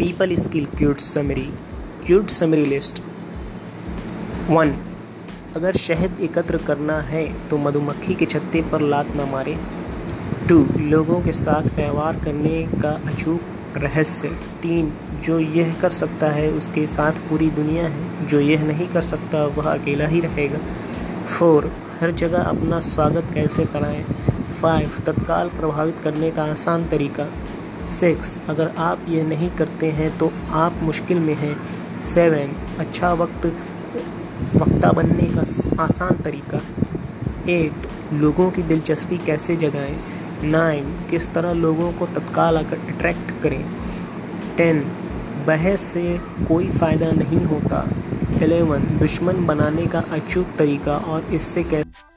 People skill cute summary cute summary list one अगर शहद एकत्र करना है तो मधुमक्खी के छत्ते पर लात न मारे। टू लोगों के साथ व्यवहार करने का अचूक रहस्य। तीन जो यह कर सकता है, उसके साथ पूरी दुनिया है। जो यह नहीं कर सकता, वह अकेला ही रहेगा। फोर हर जगह अपना स्वागत कैसे कराएँ? फाइव तत्काल प्रभावित करने का आसान तरीका। सिक्स अगर आप ये नहीं करते हैं तो आप मुश्किल में हैं। सेवन अच्छा वक्त, वक्ता बनने का आसान तरीका। एट, लोगों की दिलचस्पी कैसे जगाएँ। नाइन, किस तरह लोगों को तत्काल अट्रैक्ट करें। टेन, बहस से कोई फ़ायदा नहीं होता। एलेवन दुश्मन बनाने का अचूक तरीका और इससे कैसे